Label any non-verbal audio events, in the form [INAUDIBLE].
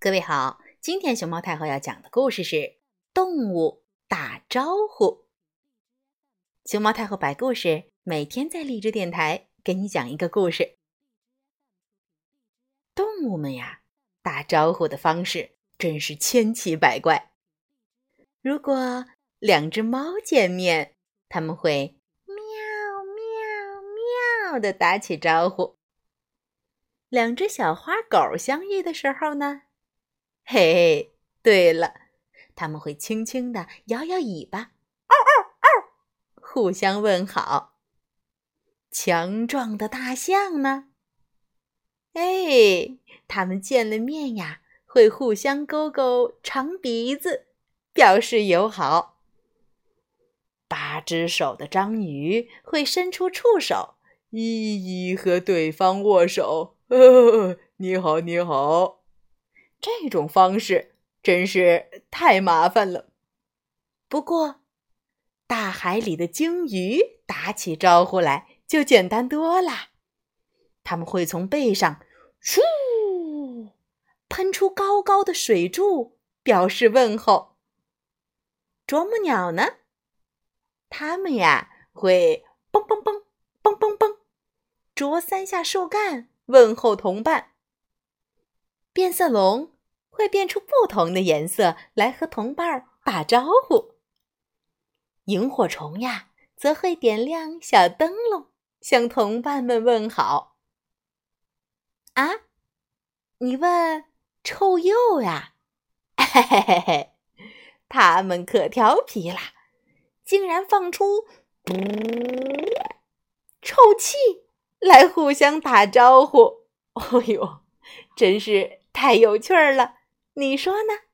各位好，今天熊猫太后要讲的故事是《动物打招呼》。熊猫太后摆故事，每天在荔枝电台给你讲一个故事。动物们呀，打招呼的方式真是千奇百怪。如果两只猫见面，他们会喵喵喵的打起招呼。两只小花狗相遇的时候呢？嘿嘿，对了，他们会轻轻的摇摇尾巴，嗷嗷嗷，互相问好。强壮的大象呢？哎，他们见了面呀，会互相勾勾长鼻子，表示友好。八只手的章鱼会伸出触手，一一和对方握手。[LAUGHS] 呃，你好，你好。这种方式真是太麻烦了。不过，大海里的鲸鱼打起招呼来就简单多了。他们会从背上“咻”喷出高高的水柱，表示问候。啄木鸟呢？它们呀会“嘣嘣嘣，嘣嘣嘣”啄三下树干，问候同伴。变色龙会变出不同的颜色来和同伴打招呼。萤火虫呀，则会点亮小灯笼，向同伴们问好。啊，你问臭鼬呀？嘿嘿嘿嘿，他们可调皮啦，竟然放出臭气来互相打招呼。哦 [LAUGHS] 呦，真是！太有趣儿了，你说呢？